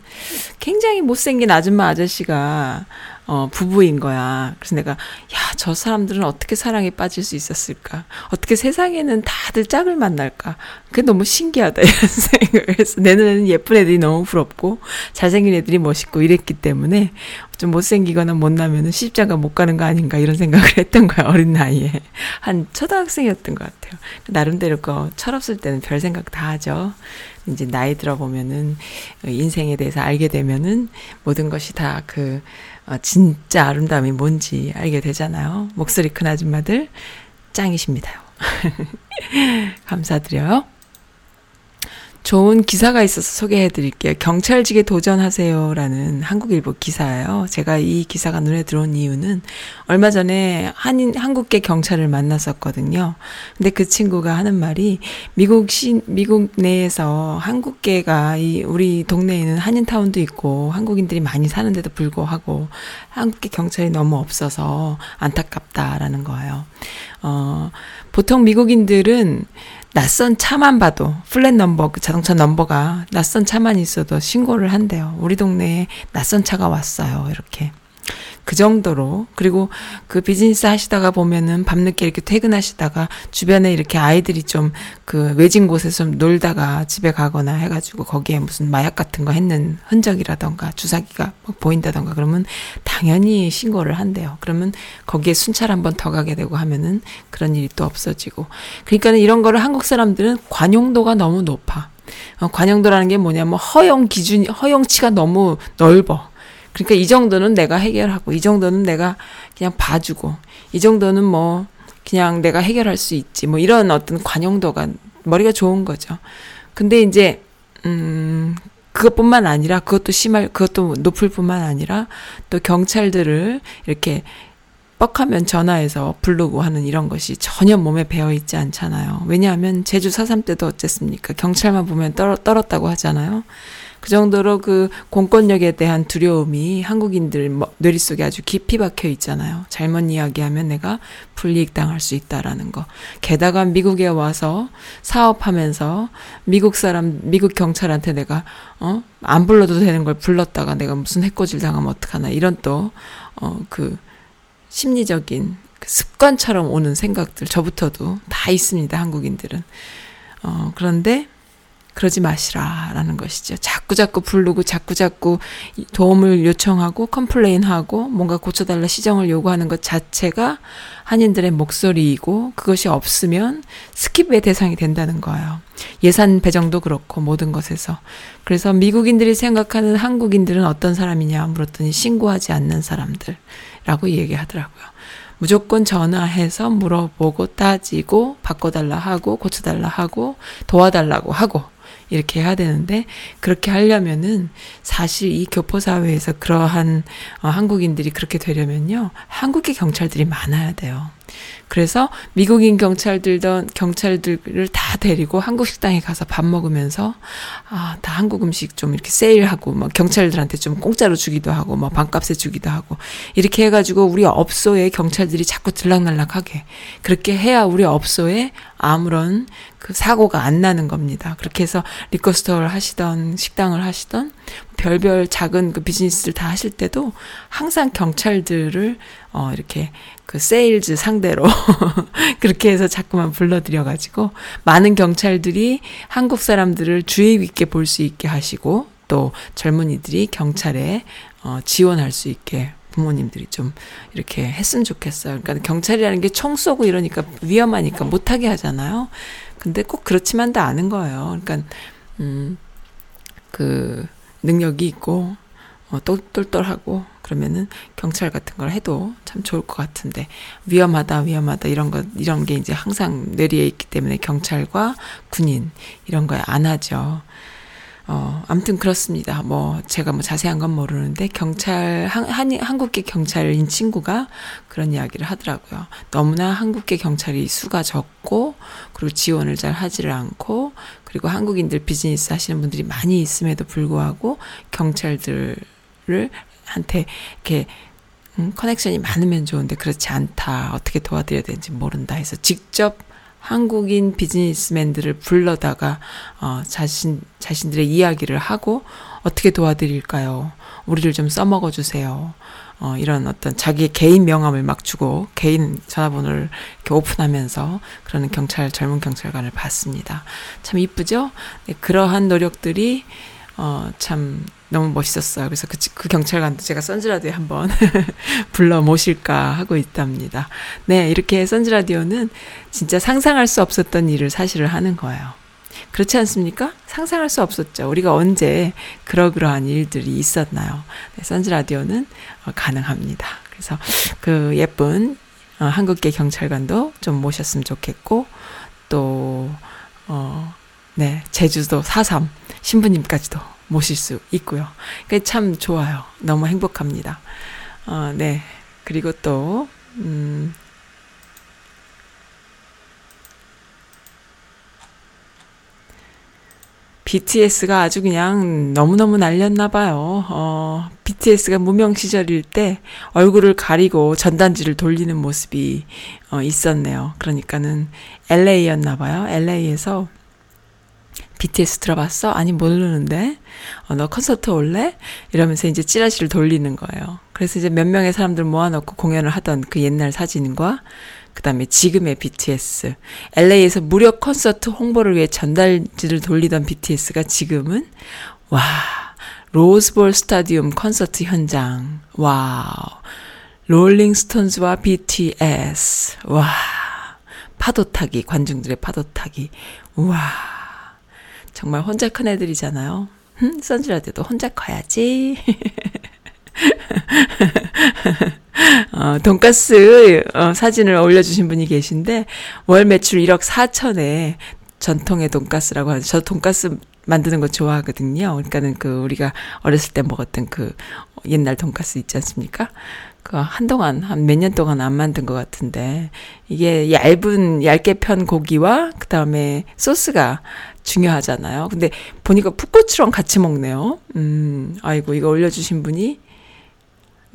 굉장히 못생긴 아줌마 아저씨가 어, 부부인 거야. 그래서 내가, 야, 저 사람들은 어떻게 사랑에 빠질 수 있었을까? 어떻게 세상에는 다들 짝을 만날까? 그게 너무 신기하다. 이런 생각을 해서. 내 눈에는 예쁜 애들이 너무 부럽고, 잘생긴 애들이 멋있고 이랬기 때문에, 좀 못생기거나 못나면은 시집장가 못 가는 거 아닌가 이런 생각을 했던 거야. 어린 나이에. 한 초등학생이었던 것 같아요. 나름대로 거 철없을 때는 별 생각 다 하죠. 이제 나이 들어보면은, 인생에 대해서 알게 되면은, 모든 것이 다그 어, 진짜 아름다움이 뭔지 알게 되잖아요. 목소리 큰 아줌마들 짱이십니다요. 감사드려요. 좋은 기사가 있어서 소개해 드릴게요. 경찰직에 도전하세요라는 한국일보 기사예요. 제가 이 기사가 눈에 들어온 이유는 얼마 전에 한인, 한국계 경찰을 만났었거든요. 근데 그 친구가 하는 말이 미국 시, 미국 내에서 한국계가 이, 우리 동네에는 한인타운도 있고 한국인들이 많이 사는데도 불구하고 한국계 경찰이 너무 없어서 안타깝다라는 거예요. 어, 보통 미국인들은 낯선 차만 봐도 plate number 그 자동차 넘버가 낯선 차만 있어도 신고를 한대요. 우리 동네에 낯선 차가 왔어요. 이렇게. 그 정도로 그리고 그 비즈니스 하시다가 보면은 밤늦게 이렇게 퇴근하시다가 주변에 이렇게 아이들이 좀 그 외진 곳에서 좀 놀다가 집에 가거나 해가지고 거기에 무슨 마약 같은 거 했는 흔적이라던가 주사기가 보인다던가 그러면 당연히 신고를 한대요. 그러면 거기에 순찰 한번 더 가게 되고 하면은 그런 일이 또 없어지고 그러니까는 이런 거를 한국 사람들은 관용도가 너무 높아. 어, 관용도라는 게 뭐냐면 허용 기준 허용치가 너무 넓어. 그러니까 이 정도는 내가 해결하고 이 정도는 내가 그냥 봐주고 이 정도는 뭐 그냥 내가 해결할 수 있지 뭐 이런 어떤 관용도가 머리가 좋은 거죠. 근데 이제 음 그것뿐만 아니라 그것도 심할 그것도 높을 뿐만 아니라 또 경찰들을 이렇게 뻑하면 전화해서 부르고 하는 이런 것이 전혀 몸에 배어 있지 않잖아요. 왜냐하면 제주 4.3 때도 어쨌습니까? 경찰만 보면 떨어, 떨었다고 하잖아요. 그 정도로 그 공권력에 대한 두려움이 한국인들 뇌리 속에 아주 깊이 박혀 있잖아요. 잘못 이야기하면 내가 불이익 당할 수 있다라는 거. 게다가 미국에 와서 사업하면서 미국 사람, 미국 경찰한테 내가, 어, 안 불러도 되는 걸 불렀다가 내가 무슨 해코지를 당하면 어떡하나. 이런 또, 어, 그, 심리적인 그 습관처럼 오는 생각들, 저부터도 다 있습니다, 한국인들은. 어, 그런데 그러지 마시라라는 것이죠. 자꾸 자꾸 부르고 자꾸 자꾸 도움을 요청하고 complain하고 뭔가 고쳐달라 시정을 요구하는 것 자체가 한인들의 목소리이고 그것이 없으면 skip의 대상이 된다는 거예요. 예산 배정도 그렇고 모든 것에서. 그래서 미국인들이 생각하는 한국인들은 어떤 사람이냐 물었더니 신고하지 않는 사람들이라고 얘기하더라고요. 무조건 전화해서 물어보고 따지고 바꿔달라 하고 고쳐달라 하고 도와달라고 하고 이렇게 해야 되는데 그렇게 하려면은 사실 이 교포 사회에서 그러한 어, 한국인들이 그렇게 되려면요 한국의 경찰들이 많아야 돼요. 그래서 미국인 경찰들던 경찰들을 다 데리고 한국 식당에 가서 밥 먹으면서 아, 다 한국 음식 좀 이렇게 세일하고 막 경찰들한테 좀 공짜로 주기도 하고 막 반값에 주기도 하고 이렇게 해 가지고 우리 업소에 경찰들이 자꾸 들락날락하게 그렇게 해야 우리 업소에 아무런 그 사고가 안 나는 겁니다. 그렇게 해서 liquor store를 하시던 식당을 하시던 별별 작은 그 비즈니스를 다 하실 때도 항상 경찰들을 어 이렇게 그 세일즈 상대로 그렇게 해서 자꾸만 불러들여 가지고 많은 경찰들이 한국 사람들을 주의 깊게 볼 수 있게 하시고 또 젊은이들이 경찰에 어 지원할 수 있게 부모님들이 좀 이렇게 했으면 좋겠어요. 그러니까 경찰이라는 게 총 쏘고 이러니까 위험하니까 못하게 하잖아요. 근데 꼭 그렇지만도 않은 거예요. 그러니까, 음, 그, 능력이 있고, 어, 똘똘똘하고, 그러면은 경찰 같은 걸 해도 참 좋을 것 같은데, 위험하다, 위험하다, 이런 것, 이런 게 이제 항상 뇌리에 있기 때문에 경찰과 군인, 이런 거에 안 하죠. 어, 아무튼 그렇습니다. 뭐, 제가 뭐 자세한 건 모르는데, 경찰, 한, 한, 한국계 경찰인 친구가 그런 이야기를 하더라고요. 너무나 한국계 경찰이 수가 적고, 그리고 지원을 잘 하지를 않고, 그리고 한국인들 비즈니스 하시는 분들이 많이 있음에도 불구하고, 경찰들을, 한테, 이렇게, 음, 커넥션이 많으면 좋은데, 그렇지 않다. 어떻게 도와드려야 되는지 모른다 해서 직접 한국인 비즈니스맨들을 불러다가 어, 자신 자신들의 이야기를 하고 어떻게 도와드릴까요? 우리를 좀 써먹어 주세요. 어, 이런 어떤 자기의 개인 명함을 막 주고 개인 전화번호를 이렇게 오픈하면서 그러는 경찰 젊은 경찰관을 봤습니다. 참 이쁘죠? 네, 그러한 노력들이 어, 참 너무 멋있었어요. 그래서 그, 그 경찰관도 제가 선즈라디오에 한번 불러 모실까 하고 있답니다. 네, 이렇게 선즈라디오는 진짜 상상할 수 없었던 일을 사실을 하는 거예요. 그렇지 않습니까? 상상할 수 없었죠. 우리가 언제 그러그러한 일들이 있었나요? 네, 선즈라디오는 어, 가능합니다. 그래서 그 예쁜 어, 한국계 경찰관도 좀 모셨으면 좋겠고, 또, 어, 네, 제주도 4.3 신부님까지도 모실 수 있고요. 그러니까 참 좋아요. 너무 행복합니다. 어, 네. 그리고 또, 음, BTS가 아주 그냥 너무너무 날렸나 봐요. 어, BTS가 무명 시절일 때 얼굴을 가리고 전단지를 돌리는 모습이 어, 있었네요. 그러니까는 LA였나 봐요. LA에서 BTS 들어봤어? 아니 모르는데 어, 너 콘서트 올래? 이러면서 이제 찌라시를 돌리는 거예요. 그래서 이제 몇 명의 사람들 모아놓고 공연을 하던 그 옛날 사진과 그 다음에 지금의 BTS. LA에서 무료 콘서트 홍보를 위해 전달지를 돌리던 BTS가 지금은, 와, 로즈볼 스타디움 콘서트 현장. wow. 롤링스톤즈와 BTS. 와. 파도 타기, 관중들의 파도 타기. 우와. 정말 혼자 큰 애들이잖아요. 흠, 선즈라디오도 혼자 커야지. 어, 돈가스 어, 사진을 올려주신 분이 계신데 월 매출 1억 4천에 전통의 돈가스라고 하죠. 저 돈가스 만드는 거 좋아하거든요. 그러니까는 그 우리가 어렸을 때 먹었던 그 옛날 돈가스 있지 않습니까? 그 한동안 한 몇 년 동안 안 만든 것 같은데 이게 얇은 얇게 편 고기와 그 다음에 소스가 중요하잖아요. 근데 보니까 풋고추랑 같이 먹네요. 음, 아이고 이거 올려주신 분이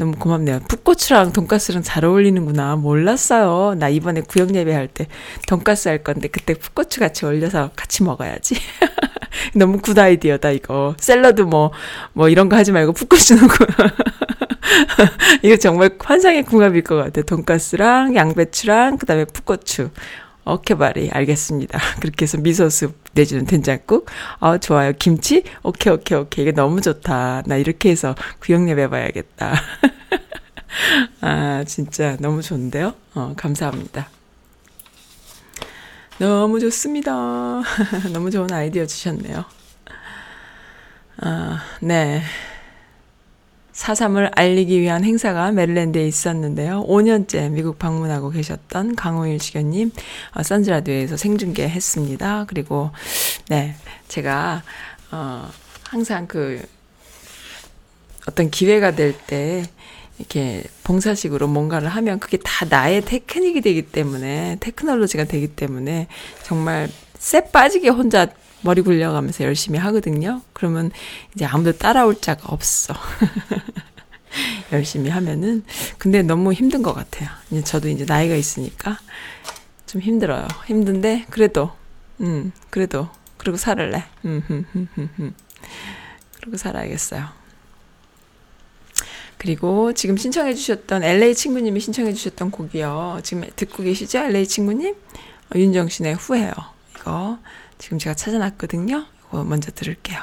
너무 고맙네요. 풋고추랑 돈가스랑 잘 어울리는구나. 몰랐어요. 나 이번에 구역 예배할 때 돈가스 할 건데 그때 풋고추 같이 올려서 같이 먹어야지. 너무 good idea다 이거. 샐러드 뭐뭐 뭐 이런 거 하지 말고 풋고추 넣고. 이거 정말 환상의 궁합일 것 같아. 돈가스랑 양배추랑 그다음에 풋고추. 오케이 바리 알겠습니다. 그렇게 해서 miso soup 내지는 된장국. 아 좋아요. 김치. 오케이 오케이 오케이 이게 너무 좋다. 나 이렇게 해서 구역예배 봐야겠다. 아 진짜 너무 좋은데요. 어 감사합니다. 너무 좋습니다. 너무 좋은 아이디어 주셨네요. 아 네. 사삼을 알리기 위한 행사가 메릴랜드에 있었는데요. 5년째 미국 방문하고 계셨던 강호일 시견님, 어, 선즈라디오에서 생중계 했습니다. 그리고, 네, 제가, 어, 항상 그, 어떤 기회가 될 때, 이렇게 봉사식으로 뭔가를 하면 그게 다 나의 테크닉이 되기 때문에, 테크놀로지가 되기 때문에, 정말 쎄 빠지게 혼자 머리 굴려가면서 열심히 하거든요. 그러면 이제 아무도 따라올 자가 없어. 열심히 하면은. 근데 너무 힘든 것 같아요. 이제 저도 이제 나이가 있으니까 좀 힘들어요. 힘든데, 그래도, 음, 그래도, 그리고 살을래. 음, 흠, 흠, 흠, 흠. 그리고 살아야겠어요. 그리고 지금 신청해 주셨던 LA 친구님이 신청해 주셨던 곡이요. 지금 듣고 계시죠? LA 친구님? 어, 윤정신의 후회요. 이거 지금 제가 찾아놨거든요. 이거 먼저 들을게요.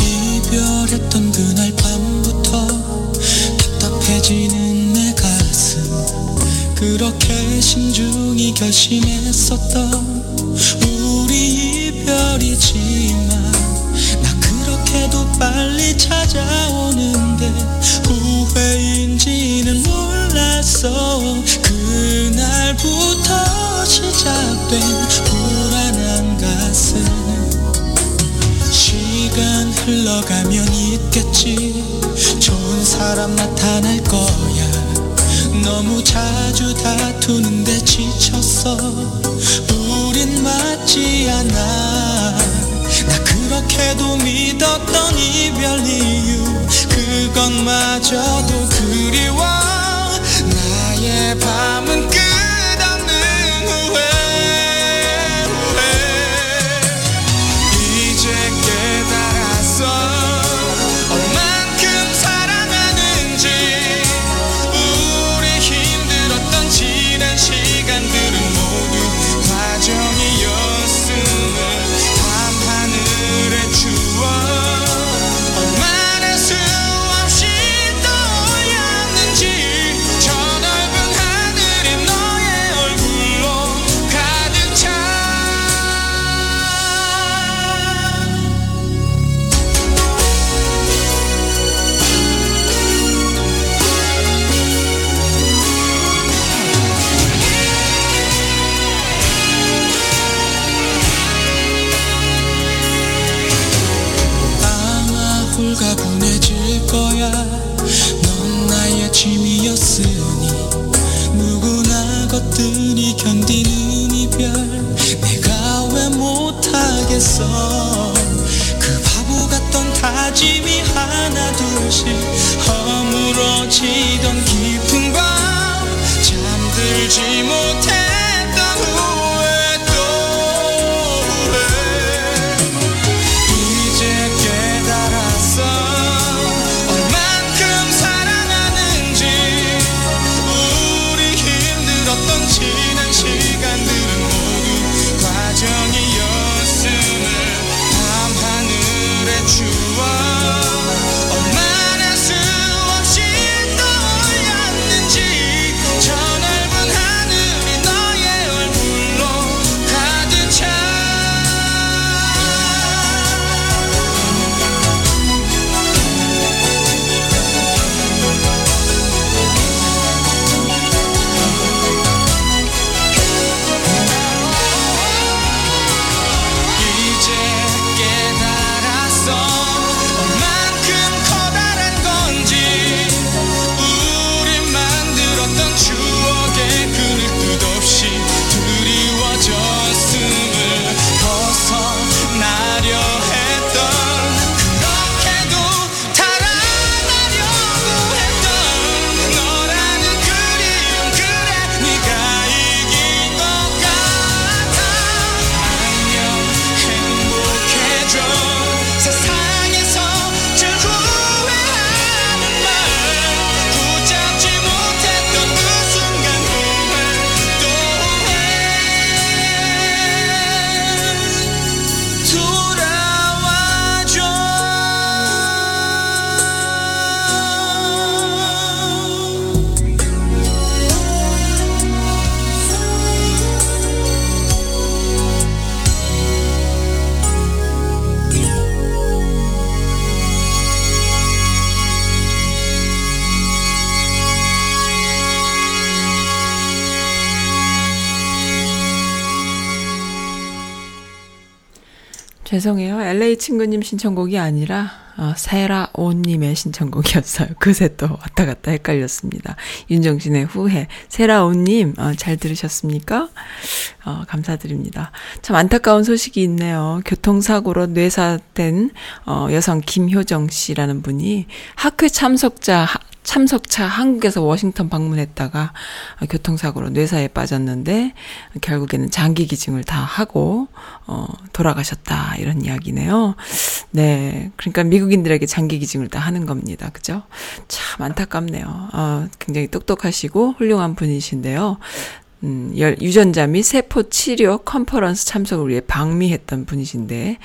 이별했던 그날 밤부터 답답해지는 내 가슴 그렇게 신중히 결심했었던 이별이지만 나 그렇게도 빨리 찾아오는데 후회인지는 몰랐어. 그날부터 시작된 불안한 가슴. 시간 흘러가면 있겠지. 좋은 사람 나타날 거야 너무 자주 다투는데 지쳤어. 우린 맞지 않아. 나 그렇게도 믿었던 이별 이유 그것마저도 그리워. 나의 밤은 끝 죄송해요. LA 친구님 신청곡이 아니라 어, 세라온님의 신청곡이었어요. 그새 또 왔다 갔다 헷갈렸습니다. 윤정신의 후회. 세라온님 어, 잘 들으셨습니까? 어, 감사드립니다. 참 안타까운 소식이 있네요. 교통사고로 뇌사된 어, 여성 김효정 씨라는 분이 학회 참석자 참석차 한국에서 워싱턴 방문했다가 교통사고로 뇌사에 빠졌는데 결국에는 장기 기증을 다 하고 어 돌아가셨다 이런 이야기네요. 네. 그러니까 미국인들에게 장기 기증을 다 하는 겁니다. 그죠? 참 안타깝네요. 어 굉장히 똑똑하시고 훌륭한 분이신데요. 음, 유전자 및 세포 치료 컨퍼런스 참석을 위해 방미했던 분이신데,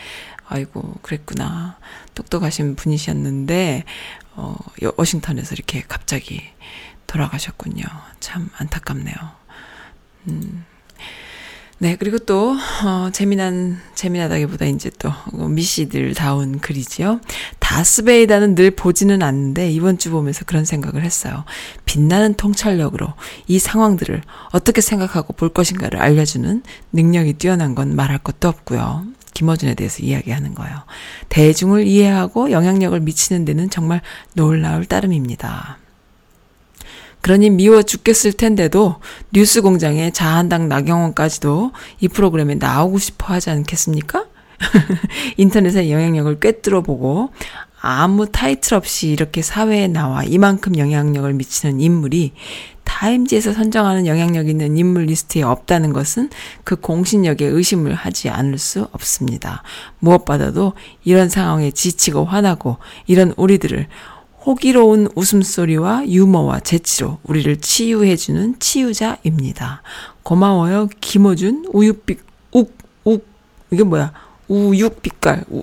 아이고, 그랬구나. 똑똑하신 분이셨는데, 어, 워싱턴에서 이렇게 갑자기 돌아가셨군요. 참 안타깝네요. 음. 네, 그리고 또, 어, 재미난, 재미나다기보다 이제 또, 미씨들 다운 글이지요. 다스베이다는 늘 보지는 않는데, 이번 주 보면서 그런 생각을 했어요. 빛나는 통찰력으로 이 상황들을 어떻게 생각하고 볼 것인가를 알려주는 능력이 뛰어난 건 말할 것도 없고요. 김어준에 대해서 이야기하는 거예요. 대중을 이해하고 영향력을 미치는 데는 정말 놀라울 따름입니다. 그러니 미워 죽겠을 텐데도 뉴스 공장의 자한당 나경원까지도 이 프로그램에 나오고 싶어 하지 않겠습니까? 인터넷의 영향력을 꿰뚫어 보고 아무 타이틀 없이 이렇게 사회에 나와 이만큼 영향력을 미치는 인물이 타임지에서 선정하는 영향력 있는 인물 리스트에 없다는 것은 그 공신력에 의심을 하지 않을 수 없습니다. 무엇보다도 이런 상황에 지치고 화나고 이런 우리들을 호기로운 웃음소리와 유머와 재치로 우리를 치유해주는 치유자입니다. 고마워요. 김호준, 우유빛, 욱, 욱, 이게 뭐야? 우육빛깔, 우,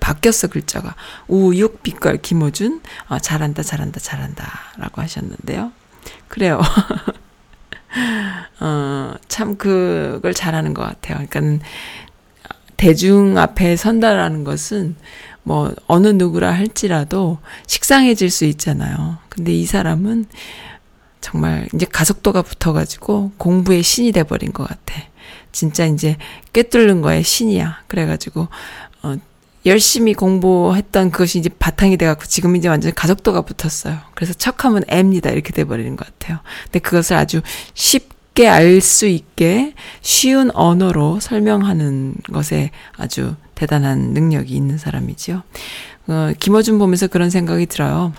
바뀌었어, 글자가. 우육빛깔 김호준, 아, 잘한다, 잘한다, 잘한다. 라고 하셨는데요. 그래요. 어, 참 그걸 잘하는 것 같아요. 그러니까 대중 앞에 선다라는 것은 뭐 어느 누구라 할지라도 식상해질 수 있잖아요. 근데 이 사람은 정말 이제 가속도가 붙어가지고 공부의 신이 돼버린 것 같아. 진짜 이제 꿰뚫는 거에 신이야. 그래가지고 어 열심히 공부했던 그것이 이제 바탕이 돼갖고 지금 이제 완전 가속도가 붙었어요. 그래서 척하면 M입니다. 이렇게 돼버리는 것 같아요. 근데 그것을 아주 쉽게 알 수 있게 쉬운 언어로 설명하는 것에 아주 대단한 능력이 있는 사람이지요. 어, 김어준 보면서 그런 생각이 들어요.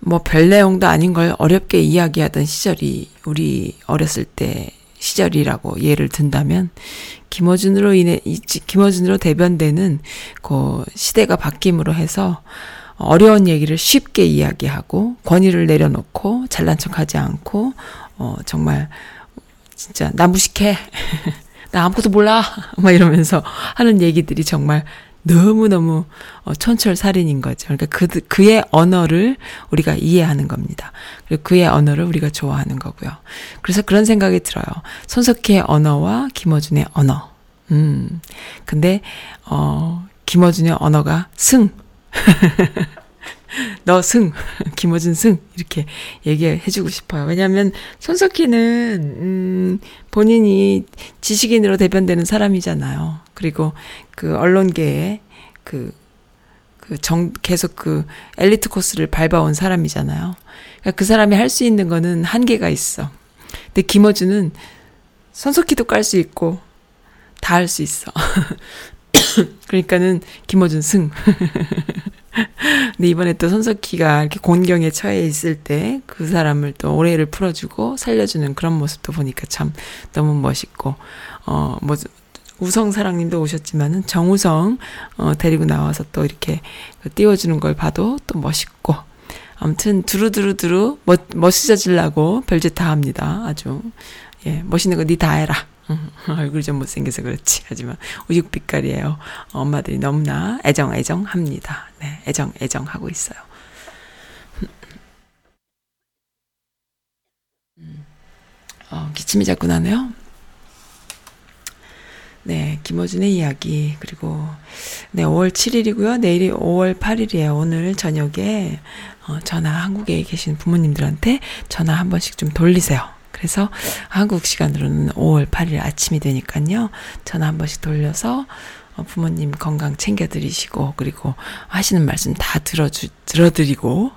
뭐 별 내용도 아닌 걸 어렵게 이야기하던 시절이 우리 어렸을 때 시절이라고 예를 든다면 김어준으로 인해 김어준으로 대변되는 그 시대가 바뀜으로 해서 어려운 얘기를 쉽게 이야기하고 권위를 내려놓고 잘난 척하지 않고 어 정말 진짜 나 무식해. 나 아무것도 몰라. 막 이러면서 하는 얘기들이 정말 너무너무 어, 촌철살인인 거죠. 그러니까 그, 그의 언어를 우리가 이해하는 겁니다. 그리고 그의 언어를 우리가 좋아하는 거고요. 그래서 그런 생각이 들어요. 손석희의 언어와 김어준의 언어. 음. 근데, 어, 김어준의 언어가 승. 너 승, 김어준 승 이렇게 얘기해주고 싶어요. 왜냐하면 손석희는 음, 본인이 지식인으로 대변되는 사람이잖아요. 그리고 그 언론계에 그, 그 정, 계속 그 엘리트 코스를 밟아온 사람이잖아요. 그러니까 그 사람이 할 수 있는 거는 한계가 있어. 근데 김어준은 손석희도 깔 수 있고 다 할 수 있어. 그러니까는 김어준 승. 근데 이번에 또 손석희가 이렇게 곤경에 처해 있을 때 그 사람을 또 오해를 풀어주고 살려주는 그런 모습도 보니까 참 너무 멋있고, 어, 뭐, 우성 사랑님도 오셨지만은 정우성, 어, 데리고 나와서 또 이렇게 그 띄워주는 걸 봐도 또 멋있고, 아무튼 두루두루두루 멋, 멋있어지려고 별짓 다 합니다. 아주. 예, 멋있는 거 니 다 해라. 얼굴이 좀 못생겨서 그렇지. 하지만 우육빛깔이에요. 엄마들이 너무나 애정, 애정합니다. 네, 애정, 애정하고 있어요. 음. 어, 기침이 자꾸 나네요. 네, 김호준의 이야기. 그리고, 네, 5월 7일이고요. 내일이 5월 8일이에요. 오늘 저녁에, 어, 전화, 한국에 계신 부모님들한테 전화 한 번씩 좀 돌리세요. 그래서 한국 시간으로는 5월 8일 아침이 되니까요. 전화 한 번씩 돌려서 어, 부모님 건강 챙겨드리시고, 그리고 하시는 말씀 다 들어주, 들어드리고,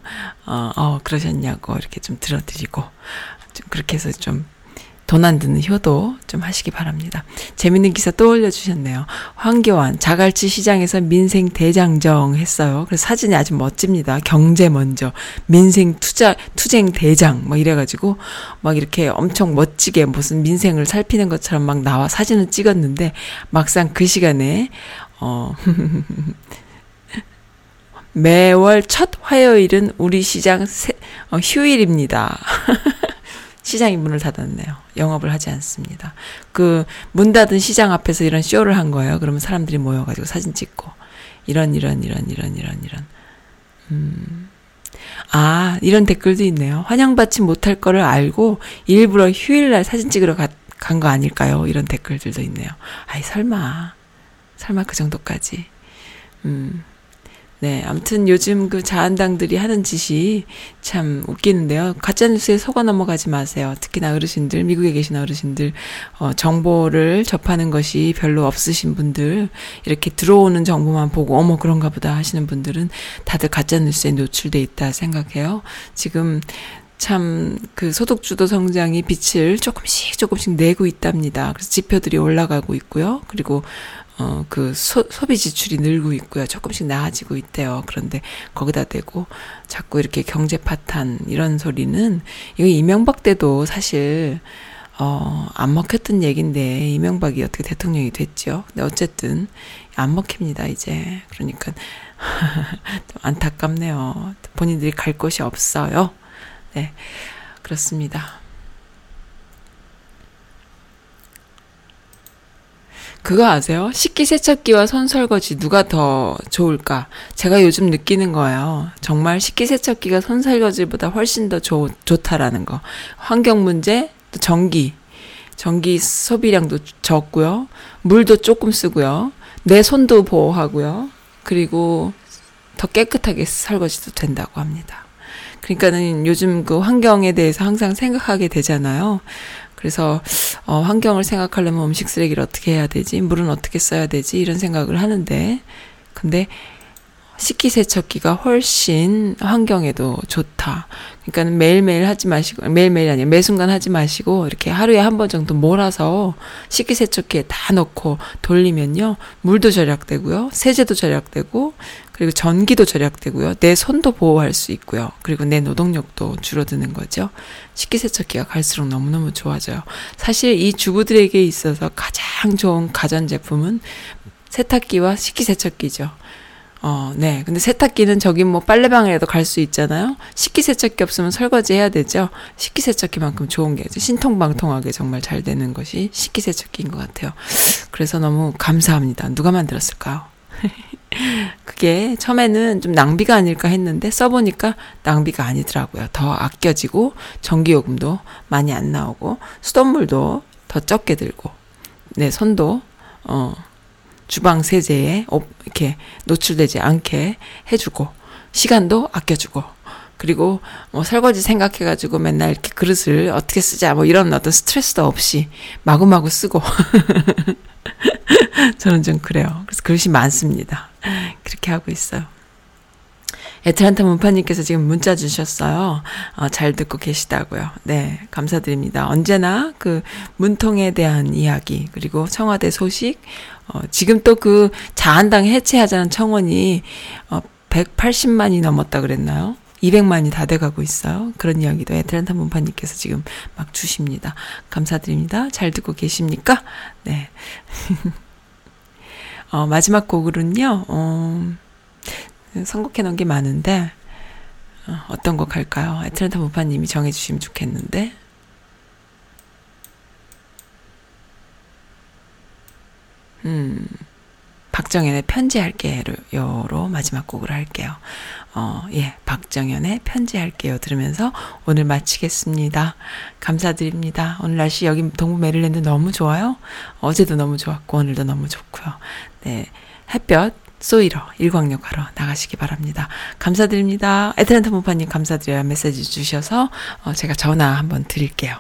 어, 어, 그러셨냐고 이렇게 좀 들어드리고, 좀 그렇게 해서 좀 돈 안 드는 효도 좀 하시기 바랍니다. 재밌는 기사 또 올려주셨네요. 황교안 자갈치 시장에서 민생 대장정 했어요. 그래서 사진이 아주 멋집니다. 경제 먼저 민생 투자 투쟁 대장 막 이래가지고 막 이렇게 엄청 멋지게 무슨 민생을 살피는 것처럼 막 나와 사진을 찍었는데 막상 그 시간에 어 매월 첫 화요일은 우리 시장 세, 어, 휴일입니다. 시장이 문을 닫았네요. 영업을 하지 않습니다. 그 문 닫은 시장 앞에서 이런 쇼를 한 거예요. 그러면 사람들이 모여가지고 사진 찍고 이런 이런 이런 이런 이런 이런. 음. 아 이런 댓글도 있네요. 환영받지 못할 거를 알고 일부러 휴일날 사진 찍으러 간 거 아닐까요? 이런 댓글들도 있네요. 아이 설마 설마 그 정도까지. 음. 네, 아무튼 요즘 그 자한당들이 하는 짓이 참 웃기는데요. 가짜뉴스에 속아 넘어가지 마세요. 특히나 어르신들, 미국에 계신 어르신들, 어, 정보를 접하는 것이 별로 없으신 분들, 이렇게 들어오는 정보만 보고, 어머, 그런가 보다 하시는 분들은 다들 가짜뉴스에 노출돼 있다 생각해요. 지금 참그 소득주도 성장이 빛을 조금씩 조금씩 내고 있답니다. 그래서 지표들이 올라가고 있고요. 그리고 어, 그 소, 소비 지출이 늘고 있고요. 조금씩 나아지고 있대요. 그런데 거기다 대고 자꾸 이렇게 경제 파탄 이런 소리는 이거 이명박 때도 사실 어, 안 먹혔던 얘긴데 이명박이 어떻게 대통령이 됐죠. 근데 어쨌든 안 먹힙니다, 이제. 그러니까 좀 안타깝네요. 본인들이 갈 곳이 없어요. 네. 그렇습니다. 그거 아세요? 식기세척기와 손설거지 누가 더 좋을까? 제가 요즘 느끼는 거예요. 정말 식기세척기가 손설거지보다 훨씬 더 좋, 좋다라는 거. 환경 문제, 또 전기. 전기 소비량도 적고요. 물도 조금 쓰고요. 내 손도 보호하고요. 그리고 더 깨끗하게 설거지도 된다고 합니다. 그러니까는 요즘 그 환경에 대해서 항상 생각하게 되잖아요. 그래서 어, 환경을 생각하려면 음식 쓰레기를 어떻게 해야 되지? 물은 어떻게 써야 되지? 이런 생각을 하는데 근데 식기세척기가 훨씬 환경에도 좋다. 그러니까 매일매일 하지 마시고, 매일매일 아니에요. 매순간 하지 마시고, 이렇게 하루에 한 번 정도 몰아서 식기세척기에 다 넣고 돌리면요. 물도 절약되고요. 세제도 절약되고, 그리고 전기도 절약되고요. 내 손도 보호할 수 있고요. 그리고 내 노동력도 줄어드는 거죠. 식기세척기가 갈수록 너무너무 좋아져요. 사실 이 주부들에게 있어서 가장 좋은 가전제품은 세탁기와 식기세척기죠. 어, 네. 근데 세탁기는 저기 뭐 빨래방에도 갈 수 있잖아요. 식기세척기 없으면 설거지 해야 되죠. 식기세척기만큼 좋은 게 신통방통하게 정말 잘 되는 것이 식기세척기인 것 같아요. 그래서 너무 감사합니다. 누가 만들었을까요? 그게 처음에는 좀 낭비가 아닐까 했는데 써보니까 낭비가 아니더라고요. 더 아껴지고 전기요금도 많이 안 나오고 수돗물도 더 적게 들고 내 손도 어 주방 세제에 이렇게 노출되지 않게 해주고 시간도 아껴주고 그리고 뭐 설거지 생각해가지고 맨날 이렇게 그릇을 어떻게 쓰자 뭐 이런 어떤 스트레스도 없이 마구마구 쓰고 저는 좀 그래요. 그래서 그릇이 많습니다. 그렇게 하고 있어요. 에트란타 문파님께서 지금 문자 주셨어요. 어, 잘 듣고 계시다고요. 네, 감사드립니다. 언제나 그 문통에 대한 이야기, 그리고 청와대 소식, 어, 지금 또 그 자한당 해체하자는 청원이 어, 180만이 넘었다 그랬나요? 200만이 다 돼가고 있어요. 그런 이야기도 에트란타 문파님께서 지금 막 주십니다. 감사드립니다. 잘 듣고 계십니까? 네. 어, 마지막 곡으로는요, 어, 선곡해 놓은 게 많은데, 어, 어떤 곡 할까요? 에트란타 문파님이 정해주시면 좋겠는데. 음, 박정현의 편지할게요로 마지막 곡을 할게요. 어, 예, 박정현의 편지할게요 들으면서 오늘 마치겠습니다. 감사드립니다. 오늘 날씨 여기 동부 메릴랜드 너무 좋아요. 어제도 너무 좋았고 오늘도 너무 좋고요. 네, 햇볕 쏘이러 일광욕 하러 나가시기 바랍니다. 감사드립니다. 에트란타 모파님 감사드려요. 메시지 주셔서 어, 제가 전화 한번 드릴게요.